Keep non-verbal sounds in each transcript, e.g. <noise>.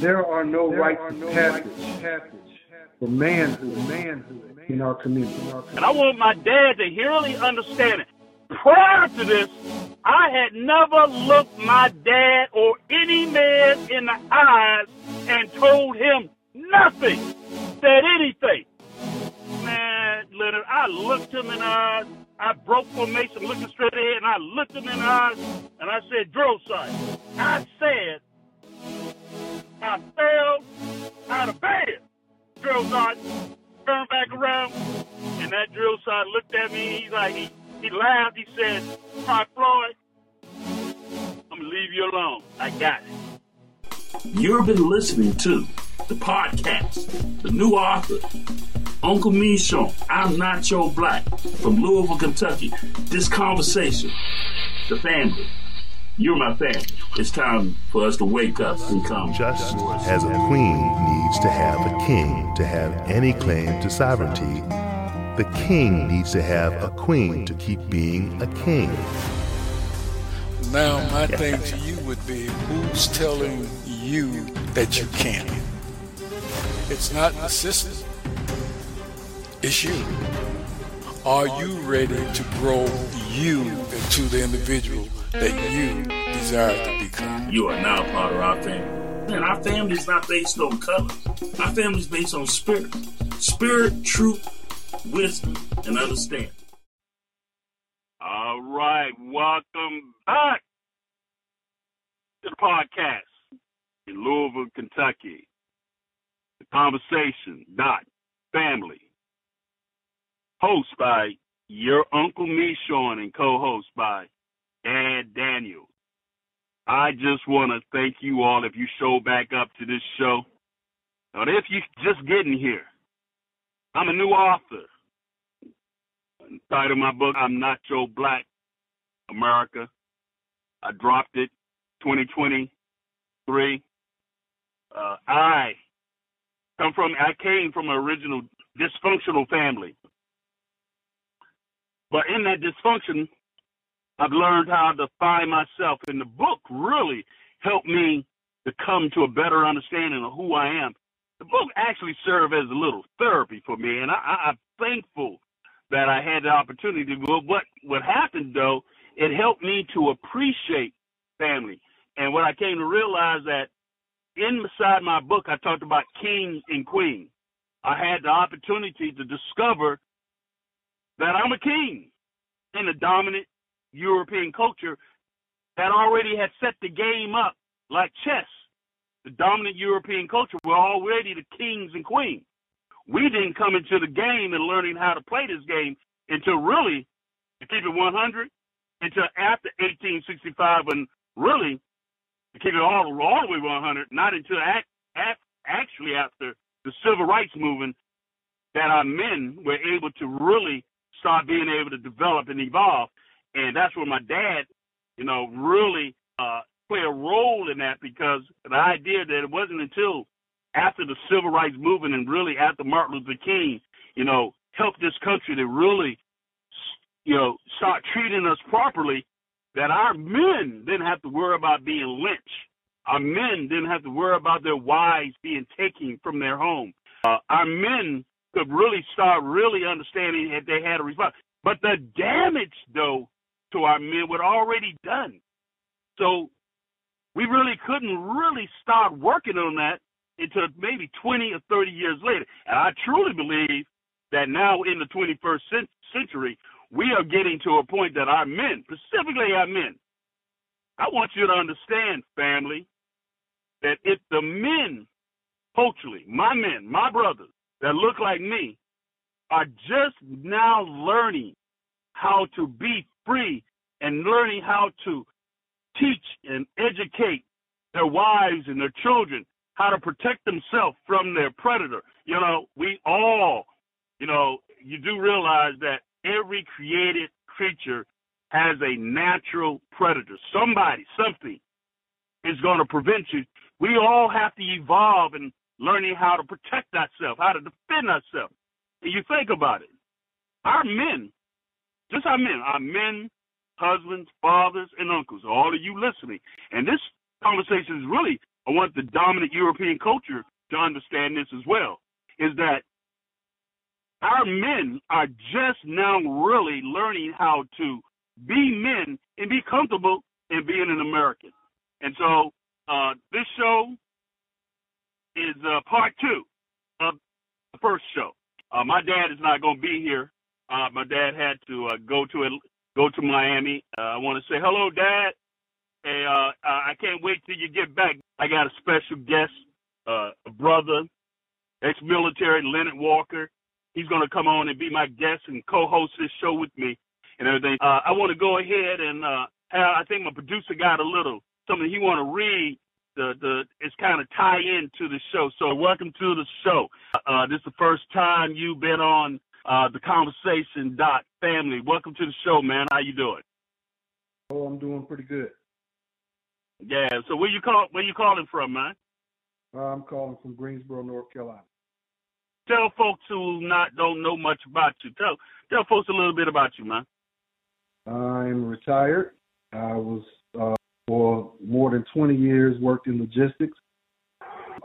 There are no rites of passage for manhood, manhood in our community. And I want my dad to really understand it. Prior to this, I had never looked my dad or any man in the eyes and told him nothing, said anything. Man, Leonard, I looked him in the eyes. I broke formation looking straight ahead, and I looked him in the eyes, and I said, drill sergeant. I said, I fell out of bed. Drill sergeant turned back around, and that drill sergeant looked at me. He's like, he, he laughed. He said, "My Floyd, I'm gonna leave you alone. I got it." You've been listening to the podcast, the new author, Uncle MeShorn, I'm Your Black, from Louisville, Kentucky. This conversation, the family, you're my family. It's time for us to wake up and come. Just as a queen needs to have a king to have any claim to sovereignty, the king needs to have a queen to keep being a king. Now, my thing to you would be who's telling you that you can't? It's not the system, it's you. Are you ready to grow you into the individual that you desire to become? You are now part of our family. And our family is not based on color. Our family is based on spirit. Spirit, truth, wisdom, and understanding. All right, welcome back to the podcast in Louisville, Kentucky. The conversation dot family, host by your uncle MeShorn and co-host by Dad Daniels. I just want to thank you all if you show back up to this show. But if you just getting here, I'm a new author. Title of my book, I'm Not Your Black America. I dropped it 2023. Uh, I come from, I came from an original dysfunctional family. But in that dysfunction, I've learned how to find myself, and the book really helped me to come to a better understanding of who I am. The book actually served as a little therapy for me, and I, I'm thankful that I had the opportunity. To but what what happened though, it helped me to appreciate family, and what I came to realize that inside my book, I talked about kings and queens. I had the opportunity to discover that I'm a king in a dominant European culture that already had set the game up like chess. The dominant European culture were already the kings and queens. We didn't come into the game and learning how to play this game until really, to keep it 100, until after 1865, and really, to keep it all, all the way 100, not until act, act, actually after the civil rights movement that our men were able to really start being able to develop and evolve. And that's where my dad, you know, really uh, play a role in that because the idea that it wasn't until after the civil rights movement and really after Martin Luther King, you know, helped this country to really, you know, start treating us properly that our men didn't have to worry about being lynched. Our men didn't have to worry about their wives being taken from their home. Uh, our men could really start really understanding that they had a response. But the damage, though, to our men were already done. So we really couldn't really start working on that until maybe 20 or 30 years later. And I truly believe that now in the 21st century, we are getting to a point that our men, specifically our men, I want you to understand, family, that if the men, culturally, my men, my brothers that look like me, are just now learning how to be free and learning how to teach and educate their wives and their children how to protect themselves from their predator. You know, we all, you know, you do realize that every created creature has a natural predator. Somebody, something is going to prevent you. We all have to evolve in learning how to protect ourselves, how to defend ourselves. And you think about it. Our men, just our men, our men, husbands, fathers, and uncles, all of you listening. And this conversation is really I want the dominant European culture to understand this as well, is that our men are just now really learning how to be men and be comfortable in being an American. And so uh, this show is uh, part two of the first show. Uh, my dad is not going to be here. Uh, my dad had to uh, go to go to Miami. Uh, I want to say hello, Dad. Hey, I can't wait till you get back. I got a special guest, a brother, ex-military, Leonard Walker. He's going to come on and be my guest and co-host this show with me and everything. I want to go ahead and have, I think my producer got a little something he want to read the the it's kind of tie into the show. So welcome to the show. Uh, this is the first time you've been on uh, the conversation dot family. Welcome to the show, man. How you doing? Oh, I'm doing pretty good. Yeah. So where you call where you calling from, man? Uh, I'm calling from Greensboro, North Carolina. Tell folks who not don't know much about you. Tell tell folks a little bit about you, man. I'm retired. I was uh, for more than 20 years worked in logistics.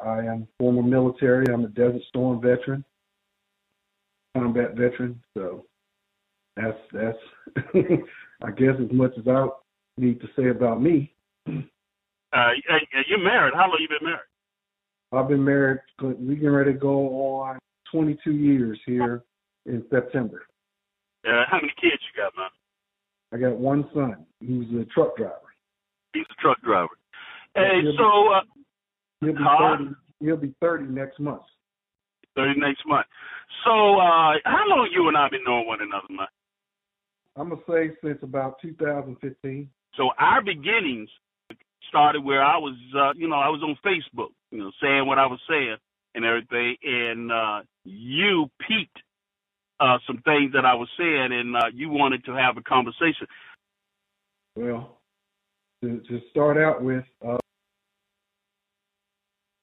I am former military. I'm a Desert Storm veteran, combat veteran. So that's that's <laughs> I guess as much as I need to say about me. Uh, you're married. How long you been married? I've been married. We getting ready to go on 22 years here in September. Uh, how many kids you got, man? I got one son. He's a truck driver. He's a truck driver. Hey, he'll so uh, he'll be uh, 30, he'll be 30 next month. 30 next month. So uh, how long you and I been knowing one another, man? I'm gonna say since about 2015. So our beginnings started where I was, uh, you know, I was on Facebook, you know, saying what I was saying and everything, and uh, you peeped uh, some things that I was saying, and uh, you wanted to have a conversation. Well, to, to start out with, uh,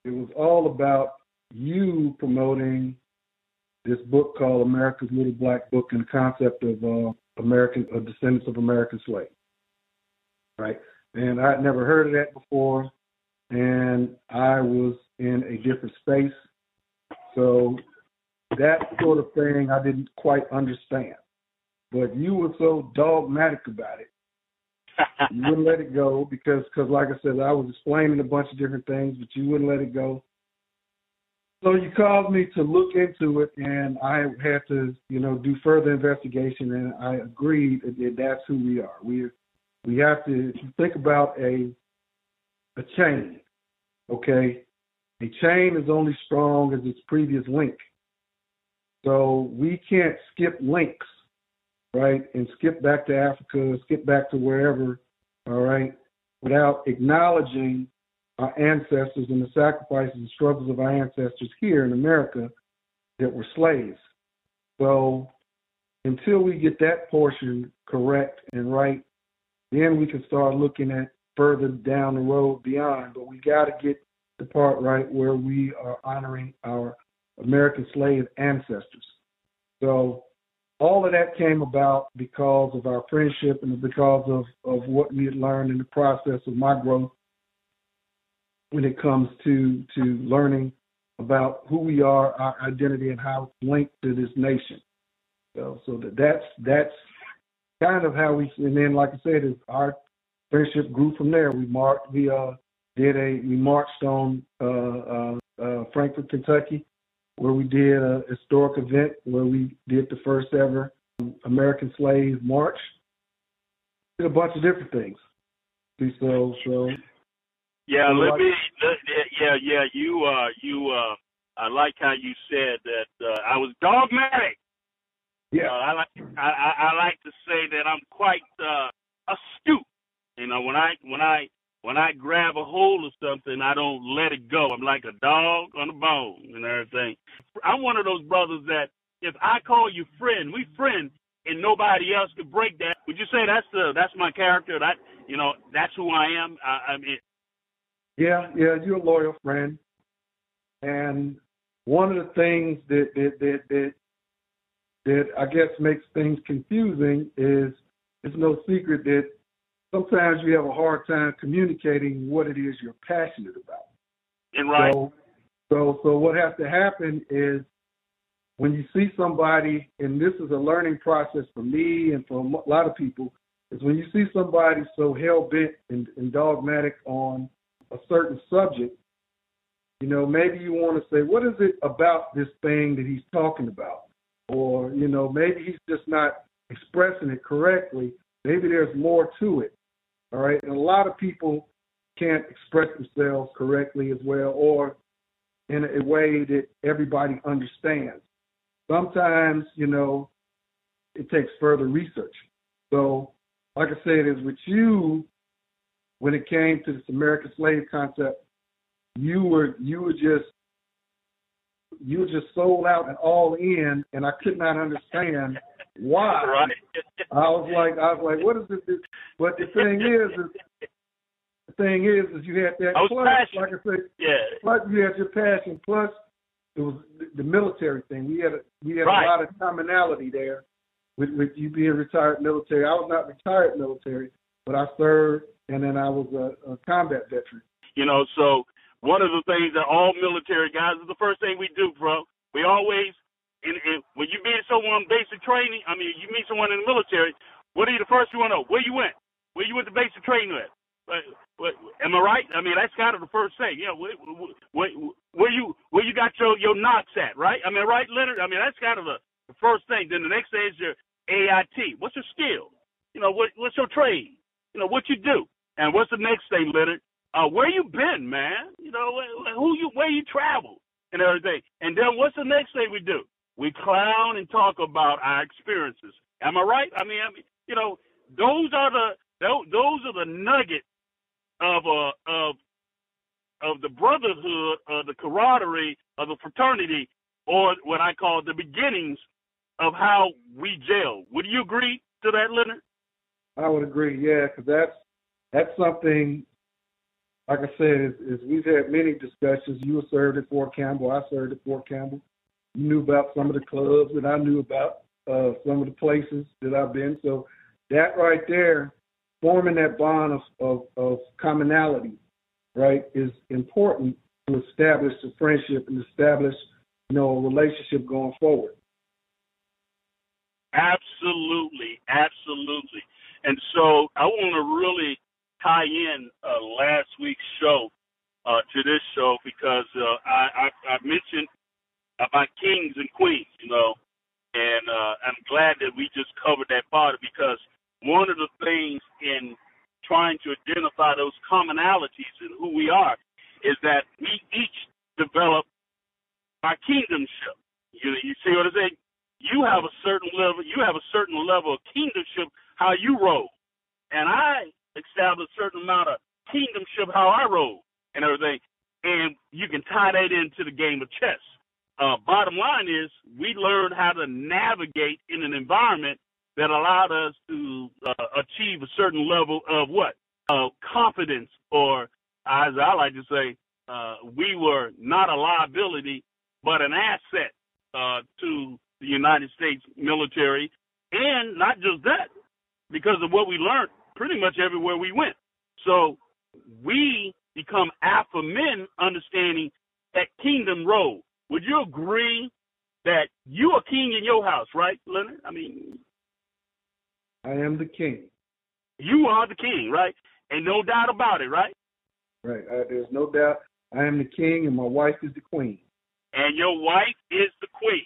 it was all about you promoting this book called America's Little Black Book and the concept of uh, American uh, descendants of American slaves. Right, and I'd never heard of that before, and I was in a different space, so that sort of thing I didn't quite understand. But you were so dogmatic about it you wouldn't let it go because, cause like I said, I was explaining a bunch of different things, but you wouldn't let it go. So you called me to look into it, and I had to, you know, do further investigation, and I agreed that that's who we are. We we have to. Think about a a chain, okay, a chain is only strong as its previous link. So we can't skip links right, and skip back to Africa, skip back to wherever, all right, without acknowledging our ancestors and the sacrifices and struggles of our ancestors here in America that were slaves. So until we get that portion correct and right, then we can start looking at further down the road beyond. But we got to get the part right where we are honoring our American slave ancestors. So all of that came about because of our friendship and because of, of what we had learned in the process of my growth when it comes to to learning about who we are, our identity, and how it's linked to this nation. So, so that that's that's kind of how we. And then, like I said, is our friendship grew from there. We marked. We uh did a we marched on uh, uh, uh, Frankfort, Kentucky, where we did a historic event where we did the first ever American Slave March. Did a bunch of different things. So, so. Yeah, let me. Yeah, yeah. You, uh, you. uh I like how you said that uh, I was dogmatic. Yeah. Uh, I like. I, I, I like to say that I'm quite uh, astute. You know, when I when I when I grab a hold of something, I don't let it go. I'm like a dog on a bone and everything. I'm one of those brothers that if I call you friend, we friend, and nobody else could break that. Would you say that's the that's my character? That you know that's who I am. I, I mean, yeah, yeah, you're a loyal friend, and one of the things that that that that, that I guess makes things confusing is it's no secret that sometimes you have a hard time communicating what it is you're passionate about. And right. So, so, so what has to happen is when you see somebody, and this is a learning process for me and for a lot of people, is when you see somebody so hell bent and, and dogmatic on a certain subject, you know, maybe you want to say, what is it about this thing that he's talking about? Or, you know, maybe he's just not expressing it correctly. Maybe there's more to it. All right. And a lot of people can't express themselves correctly as well or in a way that everybody understands. Sometimes, you know, it takes further research. So, like I said, is with you, when it came to this American slave concept, you were you were just you were just sold out and all in, and I could not understand why. Right. I was like, I was like, what is this? But the thing is, is the thing is, is you had that plus, passionate. like I said, Yeah. plus you had your passion, plus it was the military thing. We had a, we had Right. a lot of commonality there with with you being retired military. I was not retired military, but I served, and then I was a, a combat veteran. You know, so one of the things that all military guys is the first thing we do, bro. We always, and, and when you meet someone on basic training, I mean, you meet someone in the military, what are you the first you want to know? Where you went? Where you went to basic training? What, what, am I right? I mean, that's kind of the first thing. You know, where, where, where you where you got your your knocks at, right? I mean, right, Leonard? I mean, that's kind of the, the first thing. Then the next thing is your AIT. What's your skill? You know, what what's your trade? You know, what you do? And what's the next thing, Leonard? Uh, where you been, man? You know, who you where you travel and everything. And then what's the next thing we do? We clown and talk about our experiences. Am I right? I mean, I mean, you know, those are the those, those are the nuggets of uh of of the brotherhood, of the camaraderie, of the fraternity, or what I call the beginnings of how we gel. Would you agree to that, Leonard? I would agree, yeah, because that's that's something. Like I said, is, is we've had many discussions. You served at Fort Campbell. I served at Fort Campbell. You knew about some of the clubs that I knew about, uh, some of the places that I've been. So that right there, forming that bond of, of, of commonality, right, is important to establish a friendship and establish, you know, a relationship going forward. Absolutely, absolutely. And so I want to really tie in uh, last week's show uh, to this show because uh, I, I, I mentioned about kings and queens, you know, and uh, I'm glad that we just covered that part because one of the things in trying to identify those commonalities in who we are is that we each develop our kingdomship. You, you see what I'm saying? You have a certain level. You have a certain level of kingdomship how you roll, and I established a certain amount of kingdomship how I roll and everything. And you can tie that into the game of chess. Uh, bottom line is, we learned how to navigate in an environment that allowed us to uh, achieve a certain level of what? Uh, confidence, or as I like to say, uh, we were not a liability, but an asset uh, to the United States military. And not just that, because of what we learned pretty much everywhere we went. So we become alpha men understanding that kingdom role. Would you agree that you are king in your house, right, Leonard? I mean, I am the king. you are the king, right? And no doubt about it, right? Right. Uh, there's no doubt. I am the king, and my wife is the queen. And your wife is the queen,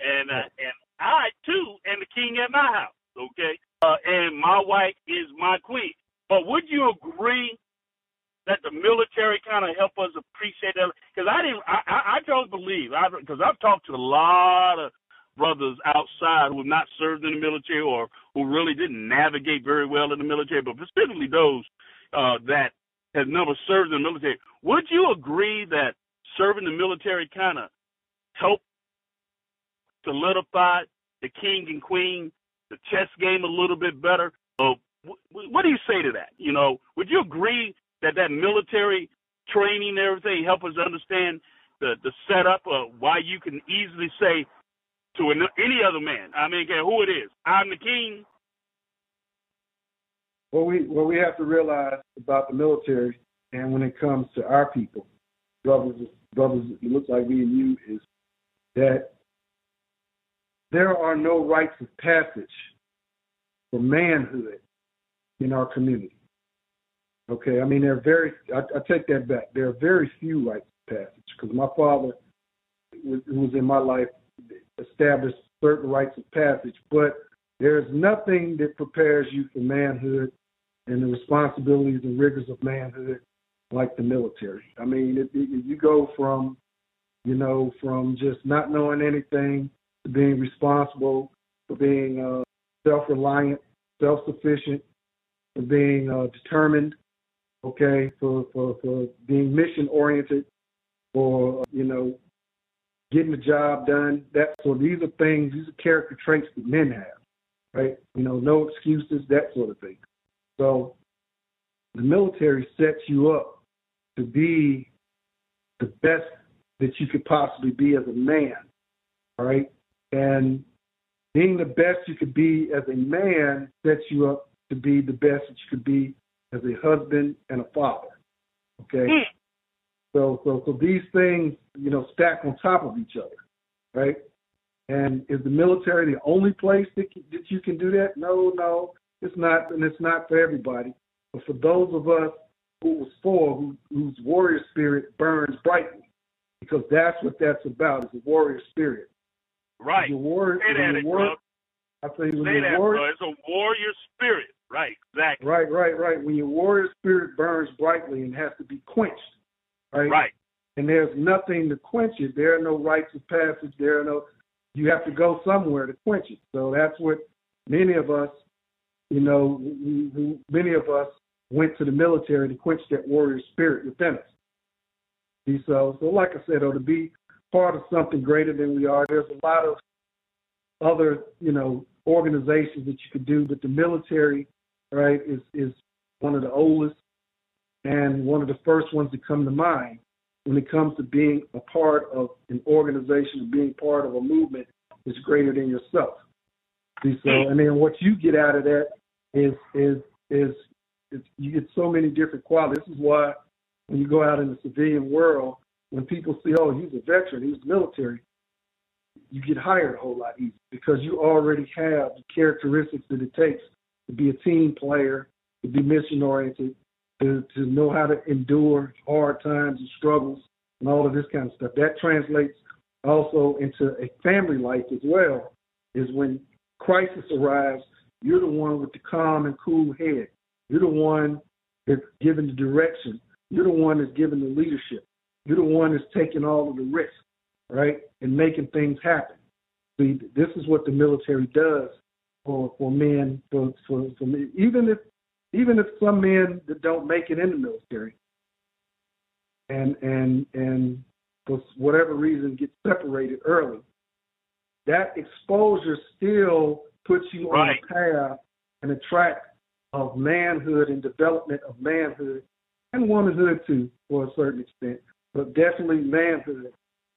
and uh, and I too am the king at my house. Okay, uh, and my wife is my queen. But would you agree that the military kind of help us appreciate that? Because I didn't, I, I, don't believe, because I've talked to a lot of brothers outside who have not served in the military or who really didn't navigate very well in the military, but specifically those uh, that have never served in the military. Would you agree that serving the military kind of helped solidify the king and queen, the chess game a little bit better? Wh- what do you say to that? You know, would you agree that that military training and everything help us understand the the setup of why you can easily say to an, any other man, I mean, who it is, I'm the king. What we what we have to realize about the military, and when it comes to our people, brothers, brothers, it looks like me and you, is that there are no rites of passage for manhood in our community. Okay, I mean there are very. I, I take that back. There are very few rites of passage because my father, who was in my life, established certain rites of passage, but there is nothing that prepares you for manhood and the responsibilities and rigors of manhood like the military. I mean, it, it, you go from, you know, from just not knowing anything being responsible, for being uh, self-reliant, self-sufficient, for being uh, determined, okay, for, for, for being mission-oriented, for, you know, getting the job done. That so these are things, these are character traits that men have, right? You know, no excuses, that sort of thing. So the military sets you up to be the best that you could possibly be as a man, all right? And being the best you could be as a man sets you up to be the best that you could be as a husband and a father. Okay. Mm. So so so these things, you know, stack on top of each other, right? And is the military the only place that that you can do that? No, no, it's not, and it's not for everybody. But for those of us who was for, who, whose warrior spirit burns brightly, because that's what that's about. is a warrior spirit. Right. It's a warrior. Say that, warrior, I say, Say that, warrior, bro. It's a warrior spirit. Right. Exactly. Right. Right. Right. When your warrior spirit burns brightly and has to be quenched. Right. Right. And there's nothing to quench it. There are no rites of passage. There are no. You have to go somewhere to quench it. So that's what many of us, you know, many of us went to the military to quench that warrior spirit within us. So, so like I said, though, to be part of something greater than we are, there's a lot of other, you know, organizations that you could do, but the military, right, is is one of the oldest and one of the first ones to come to mind when it comes to being a part of an organization, being part of a movement that's greater than yourself. See, so, and then what you get out of that is is is it's, you get so many different qualities. This is why when you go out in the civilian world, when people see, oh, he's a veteran, he's military, you get hired a whole lot easier because you already have the characteristics that it takes to be a team player, to be mission oriented, to, to know how to endure hard times and struggles and all of this kind of stuff. That translates also into a family life as well, is when crisis arrives, you're the one with the calm and cool head. You're the one that's giving the direction. You're the one that's giving the leadership. You're the one that's taking all of the risk, right, and making things happen. See, this is what the military does for for men. For for, for men. even if even if some men that don't make it in the military, and and and for whatever reason get separated early, that exposure still puts you right. on a path and a track of manhood and development of manhood and womanhood too, for a certain extent, but definitely manhood.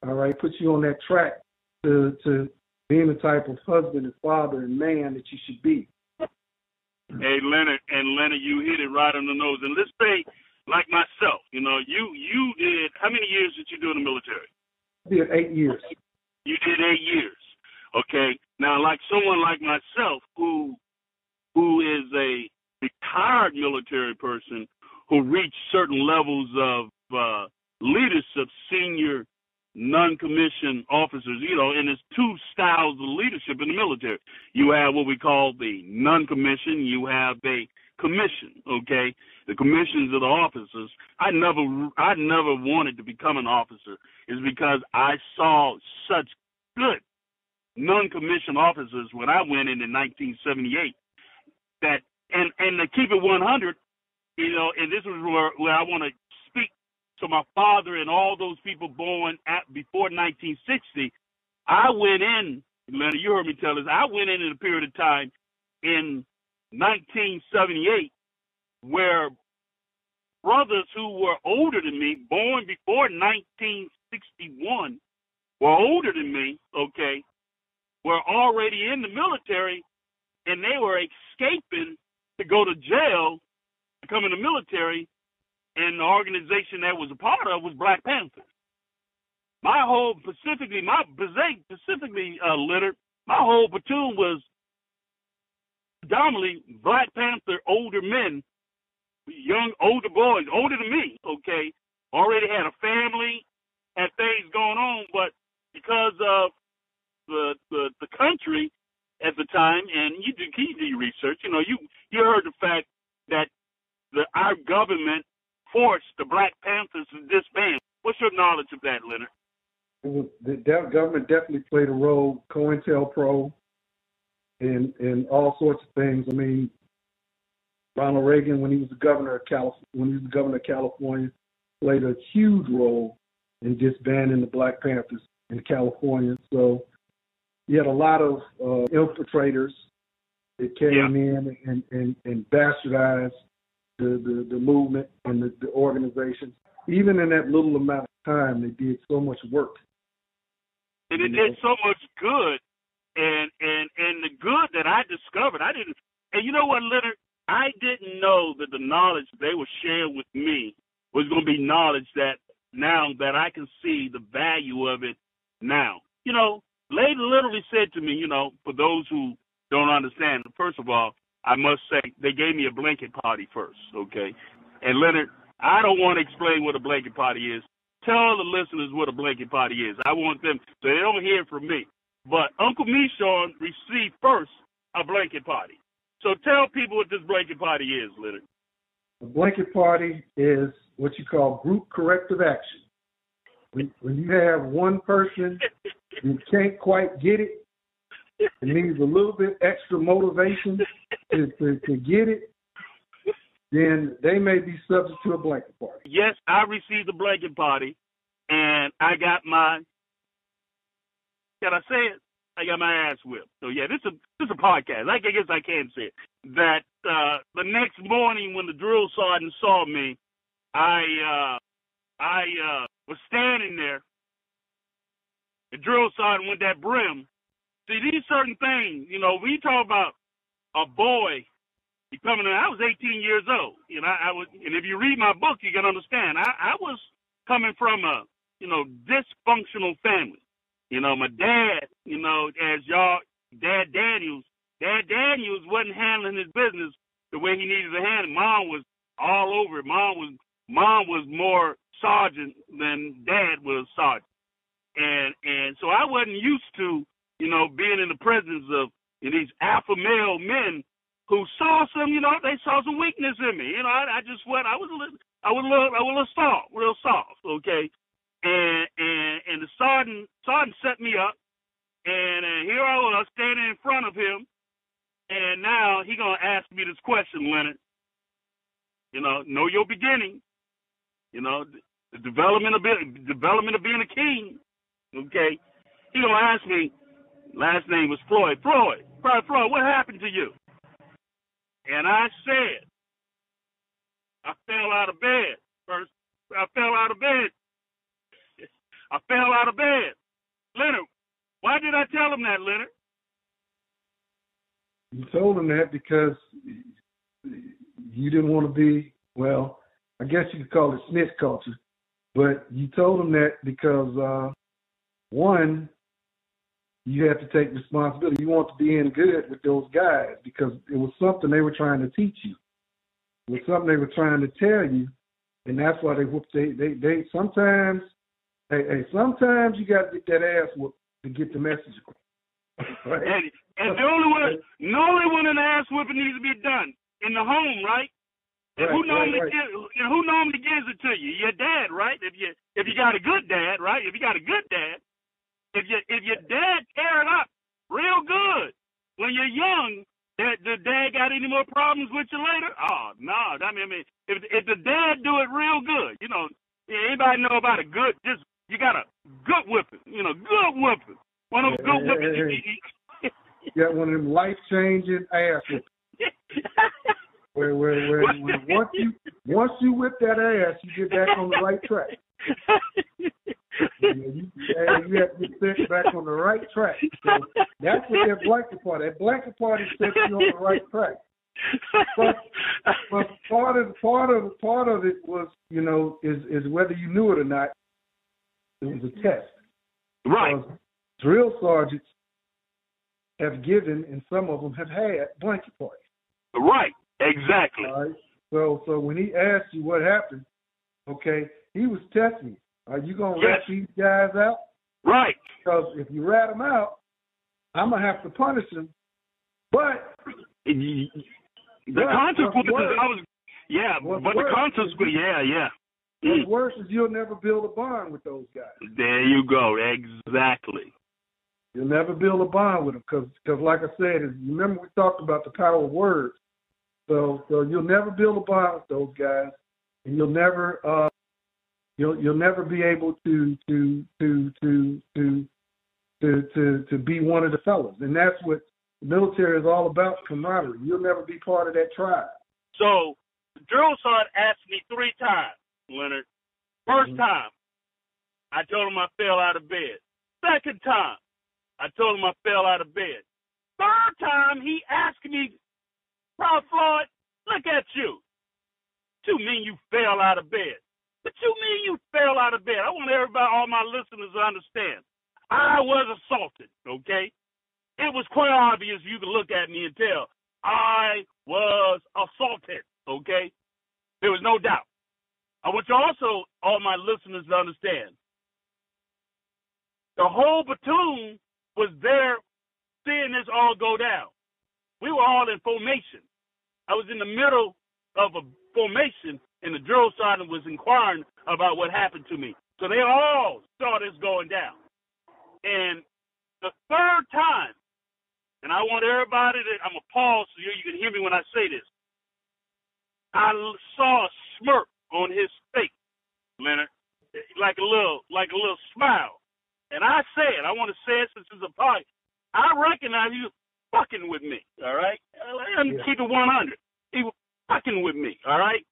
All right, puts you on that track to to being the type of husband and father and man that you should be. Hey Leonard and Leonard, you hit it right on the nose. And let's say, like myself, you know, you you did how many years did you do in the military? I did eight years. You did eight years. Okay. Now, like someone like myself who who is a retired military person who reached certain levels of uh, leadership, senior non-commissioned officers, you know, and there's two styles of leadership in the military. You have what we call the non-commissioned, you have a commission, okay? The commissions of the officers. I never I never wanted to become an officer is because I saw such good non-commissioned officers when I went in in 1978 that and and to keep it 100, you know, and this is where where I want to speak to my father and all those people born before 1960. I went in, Leonard, you heard me tell this. I went in in a period of time in 1978 where brothers who were older than me, born before 1961, were older than me, okay, were already in the military and they were escaping to go to jail, to come in the military, and the organization that was a part of was Black Panthers. My whole specifically, my specifically uh, Leonard, my whole platoon was predominantly Black Panther older men, young older boys, older than me. Okay, already had a family, had things going on, but because of the the, the country at the time, and you do, you do research. You know, you you heard the fact that the our government forced the Black Panthers to disband. What's your knowledge of that, Leonard? Was, the government definitely played a role. COINTELPRO and and all sorts of things. I mean, Ronald Reagan, when he was the governor of California, when he was the governor of California, played a huge role in disbanding the Black Panthers in California. So you had a lot of uh, infiltrators that came yeah. in and, and, and bastardized the, the, the movement and the, the organization. Even in that little amount of time, they did so much work. And it mm-hmm. did so much good. And and and the good that I discovered, I didn't. And you know what, Leonard? I didn't know that the knowledge they were sharing with me was going to be knowledge that now that I can see the value of it now. You know, Lady literally said to me, you know, for those who don't understand, first of all, I must say they gave me a blanket party first, okay? And Leonard, I don't want to explain what a blanket party is. Tell the listeners what a blanket party is. I want them so they don't hear from me. But Uncle MeShorn received first a blanket party. So tell people what this blanket party is, Leonard. A blanket party is what you call group corrective action. When, when you have one person who can't quite get it, it needs a little bit extra motivation to, to, to get it, then they may be subject to a blanket party. Yes, I received a blanket party, and I got my, can I say it? I got my ass whipped. So yeah, this is a this is a podcast. I guess I can say it. That uh, the next morning when the drill sergeant saw me, I uh, I uh, was standing there. The drill sergeant with that brim. See these certain things, you know. We talk about a boy coming in. I was 18 years old. You know, I, was, and if you read my book, you can understand. I, I was coming from a, you know, dysfunctional family. You know, my dad, you know, as y'all, Dad Daniels, Dad Daniels wasn't handling his business the way he needed to handle. Mom was all over it. Mom was, mom was more sergeant than Dad was sergeant, and and so I wasn't used to, you know, being in the presence of you know, these alpha male men who saw some, you know, they saw some weakness in me. You know, I, I just went, I was a little, I was a little, I was a little soft, real soft, okay. And and and the sergeant sergeant set me up, and uh, here I was standing in front of him, and now he gonna ask me this question, Leonard. You know, know your beginning. You know, the development of being, development of being a king. Okay, he gonna ask me. Last name was Floyd. Floyd, Floyd, Floyd, what happened to you? And I said, I fell out of bed. First, I fell out of bed. <laughs> I fell out of bed. Leonard, why did I tell him that, Leonard? You told him that because you didn't want to be, well, I guess you could call it snitch culture, but you told him that because, uh, one, you have to take responsibility. You want to be in good with those guys because it was something they were trying to teach you. It was something they were trying to tell you, and that's why they whoop. They they they sometimes, hey, hey sometimes you got to get that ass whooped to get the message across. <laughs> right? And, and the only way, the only one an ass whooping needs to be done in the home, right? And right, who normally right, right. Gives, who normally gives it to you? Your dad, right? If you if you got a good dad, right? If you got a good dad, if you if your dad tear it up real good when you're young, that the dad got any more problems with you later? Oh no, I mean, I mean, if if the dad do it real good, you know, anybody know about a good? Just you got a good whipping, you know, good whipping. One of them good whipping. Hey, you got one of them life changing ass. <laughs> where where where, where once you once you whip that ass, you get back on the right track <laughs> you, you have to get set back on the right track. So that's what that blanket party. That blanket party sets you on the right track. but, but part of part of part of it was, you know, is is whether you knew it or not. It was a test. Right. Because drill sergeants have given, and some of them have had blanket parties. Right. Exactly. Right. So so when he asked you what happened, okay, he was testing. Are you gonna Yes. rat these guys out? Right. Because if you rat them out, I'm gonna have to punish them. But <clears throat> The Right. consequences. Worse- I was. Yeah, but the consequences. Yeah, yeah. what's Mm. worse is you'll never build a bond with those guys. There you go. Exactly. You'll never build a bond with them because, cause like I said, remember we talked about the power of words. So, so you'll never build a bond with those guys, and you'll never uh, you'll you'll never be able to to to to to to to, to be one of the fellas, and that's what the military is all about camaraderie. You'll never be part of that tribe. So, drill sergeant asked me three times, Leonard. 1st mm-hmm. time, I told him I fell out of bed. Second time, I told him I fell out of bed. Third time, he asked me Proud Floyd, look at you. You mean you fell out of bed? What you mean you fell out of bed? I want everybody, all my listeners to understand. I was assaulted, okay? It was quite obvious you could look at me and tell I was assaulted, okay? There was no doubt. I want you also, all my listeners, to understand. The whole platoon was there seeing this all go down. We were all in formation. I was in the middle of a formation, and the drill sergeant was inquiring about what happened to me. So they all saw this going down. And the third time, and I want everybody to, I'm going to pause so you, can hear me when I say this. I saw a smirk on his face, Leonard, like a little, like a little smile. And I said, I want to say it since it's a party. I recognize you fucking with me, all right? I'm Yeah. keep it 100. He was fucking with me, all right?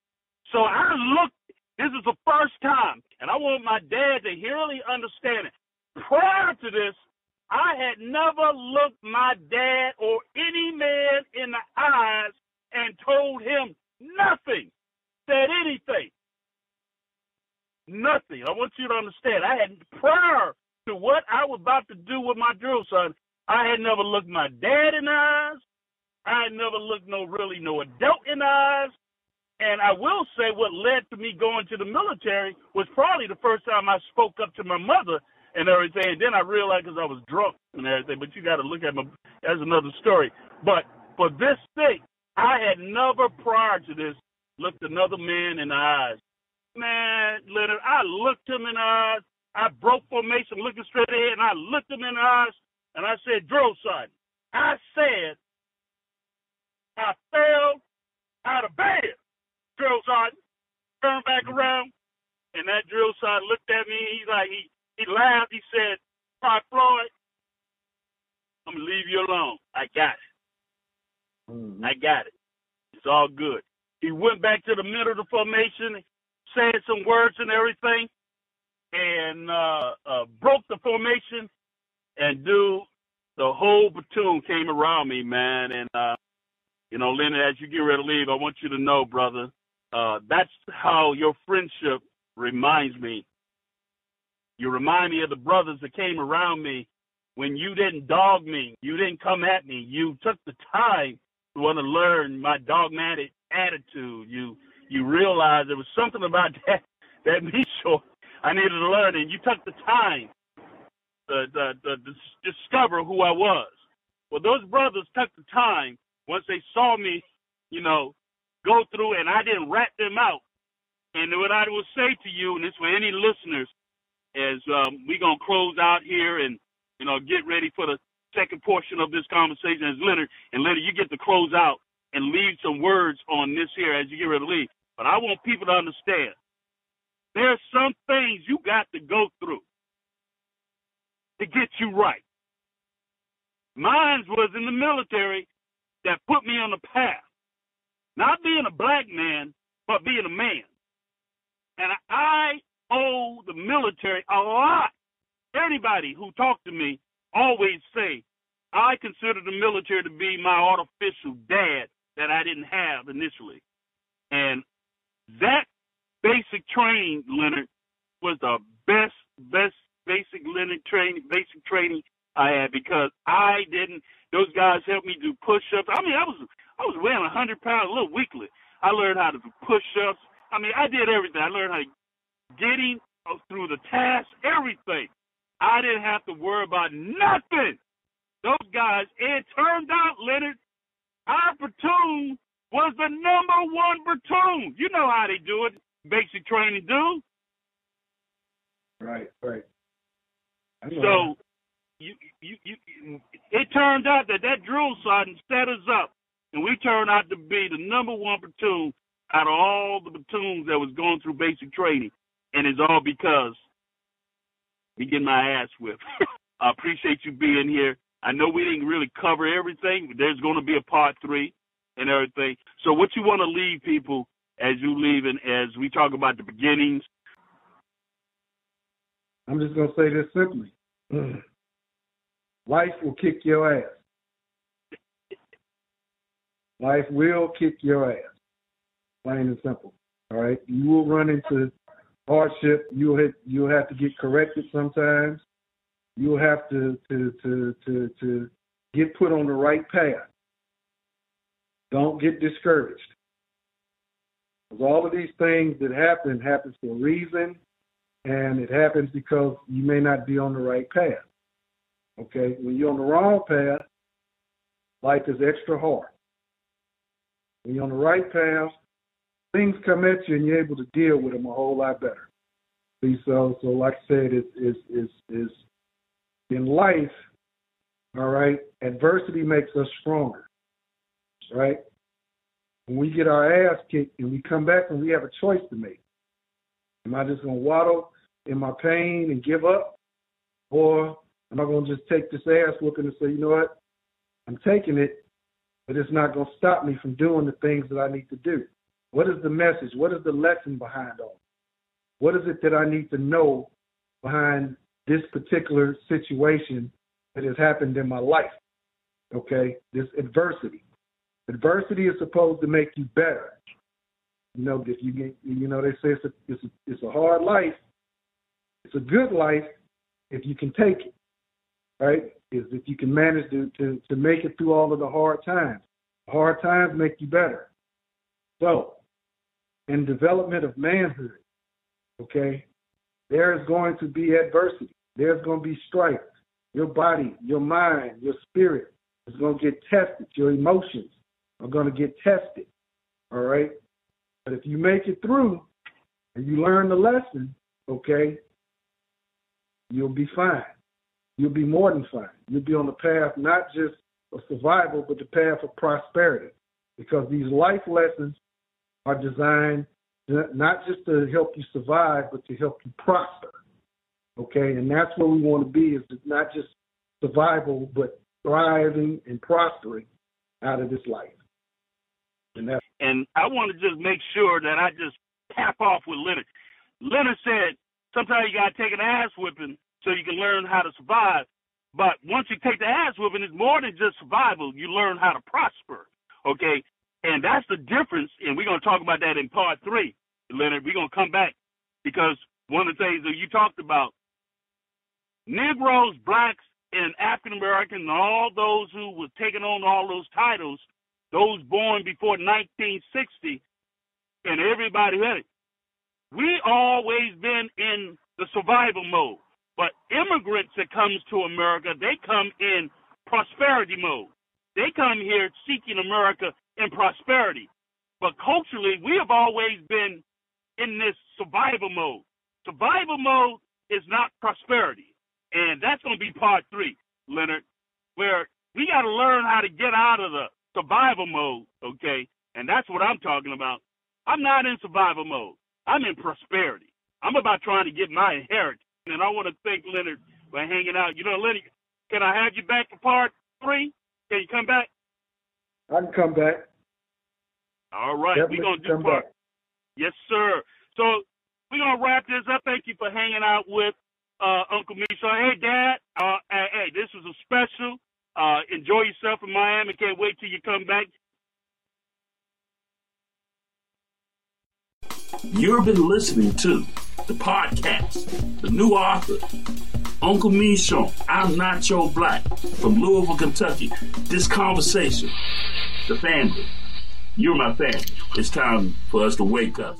So I looked, this is the first time, and I want my dad to really understand it. Prior to this, I had never looked my dad or any man in the eyes and told him nothing, said anything. Nothing. I want you to understand. I had prior to what I was about to do with my drill son, I had never looked my dad in the eyes. I had never looked no really no adult in the eyes. And I will say what led to me going to the military was probably the first time I spoke up to my mother and everything. And then I realized because I was drunk and everything. But you got to look at my. That's another story. But for this thing, I had never prior to this looked another man in the eyes. Man, Leonard, I looked him in the eyes. I broke formation, looking straight ahead, and I looked him in the eyes, and I said, "Drill sergeant." I said, I fell out of bed. Drill sergeant turned back around, and that drill sergeant looked at me. He's like, he he laughed. He said, "Private Floyd, I'm gonna leave you alone. I got it. Mhm. I got it. It's all good." He went back to the middle of the formation, said some words and everything, and uh, uh, broke the formation. And dude, the whole platoon came around me, man. And uh, you know, Leonard, as you get ready to leave, I want you to know, brother, uh, that's how your friendship reminds me. You remind me of the brothers that came around me when you didn't dog me, you didn't come at me, you took the time to want to learn my dogmatic attitude. You you realized there was something about <laughs> that that me sure I needed to learn, and you took the time to, to, to, to discover who I was. Well, those brothers took the time once they saw me, you know, go through, and I didn't rat them out. And what I will say to you, and this for any listeners, is um, we're gonna close out here and you know get ready for the second portion of this conversation as Leonard. And Leonard, you get to close out and leave some words on this here as you get ready to leave. But I want people to understand there's some things you got to go through to get you right. Mine was in the military that put me on the path. Not being a black man, but being a man. And I owe the military a lot. Anybody who talked to me always say, I consider the military to be my artificial dad that I didn't have initially. And that basic training, Leonard, was the best, best basic Leonard training, basic training I had because I didn't. Those guys helped me do push-ups. I mean, I was I was weighing a hundred pounds a little weekly. I learned how to do push-ups. I mean, I did everything. I learned how to getting through the task, everything. I didn't have to worry about nothing. Those guys, it turned out, Leonard, our platoon was the number one platoon. You know how they do it, basic training do. Right, right. So, you, you, you, it turned out that that drill sergeant set us up, and we turned out to be the number one platoon out of all the platoons that was going through basic training, and it's all because me getting my ass whipped. <laughs> I appreciate you being here. I know we didn't really cover everything, there's going to be a part three and everything. So, what you want to leave people as you leave and as we talk about the beginnings? I'm just going to say this simply mm. life will kick your ass. Life will kick your ass. Plain and simple. All right. You will run into hardship. You'll hit, you'll have to get corrected sometimes. You'll have to to to to to get put on the right path. Don't get discouraged. Because all of these things that happen happens for a reason, and it happens because you may not be on the right path. Okay, when you're on the wrong path, life is extra hard. When you're on the right path, things come at you and you're able to deal with them a whole lot better. See, so so like I said, is is is is in life, all right, adversity makes us stronger. Right? When we get our ass kicked and we come back and we have a choice to make. Am I just gonna waddle in my pain and give up? Or am I gonna just take this ass whooping and say, you know what? I'm taking it, but it's not gonna stop me from doing the things that I need to do. What is the message? What is the lesson behind all? What is it that I need to know behind this particular situation that has happened in my life? Okay, this adversity. Adversity is supposed to make you better. You know, if you get, you know, they say it's a, it's a, it's a hard life. It's a good life if you can take it, right? Is if you can manage to, to, to make it through all of the hard times. Hard times make you better. So, in development of manhood, okay, there is going to be adversity. There's going to be strife. Your body, your mind, your spirit is going to get tested. Your emotions are going to get tested. All right? But if you make it through and you learn the lesson, okay, you'll be fine. You'll be more than fine. You'll be on the path not just of survival, but the path of prosperity. Because these life lessons are designed not just to help you survive, but to help you prosper. Okay, and that's where we want to be is not just survival, but thriving and prospering out of this life. And, and I want to just make sure that I just tap off with Leonard. Leonard said sometimes you got to take an ass whipping so you can learn how to survive. But once you take the ass whipping, it's more than just survival. You learn how to prosper. Okay, and that's the difference, and we're to talk about that in part three, Leonard. We're to come back because one of the things that you talked about, Negroes, blacks, and African Americans, and all those who were taking on all those titles, those born before 1960, and everybody had it. We always been in the survival mode. But immigrants that comes to America, they come in prosperity mode. They come here seeking America in prosperity. But culturally, we have always been in this survival mode. Survival mode is not prosperity. And that's going to be part three, Leonard, where we got to learn how to get out of the survival mode, okay? And that's what I'm talking about. I'm not in survival mode. I'm in prosperity. I'm about trying to get my inheritance. And I want to thank Leonard for hanging out. You know, Leonard, can I have you back for part three? Can you come back? I can come back. All right, we're gonna do part. Back. Yes, sir. So we're gonna wrap this up. Thank you for hanging out with uh, Uncle Misha. Hey, Dad. Uh, hey, this was a special. Uh, enjoy yourself in Miami. Can't wait till you come back. You've been listening to the podcast, the new author, Uncle MeShorn, I'm Your Black, from Louisville, Kentucky. This conversation, the family, you're my family. It's time for us to wake up.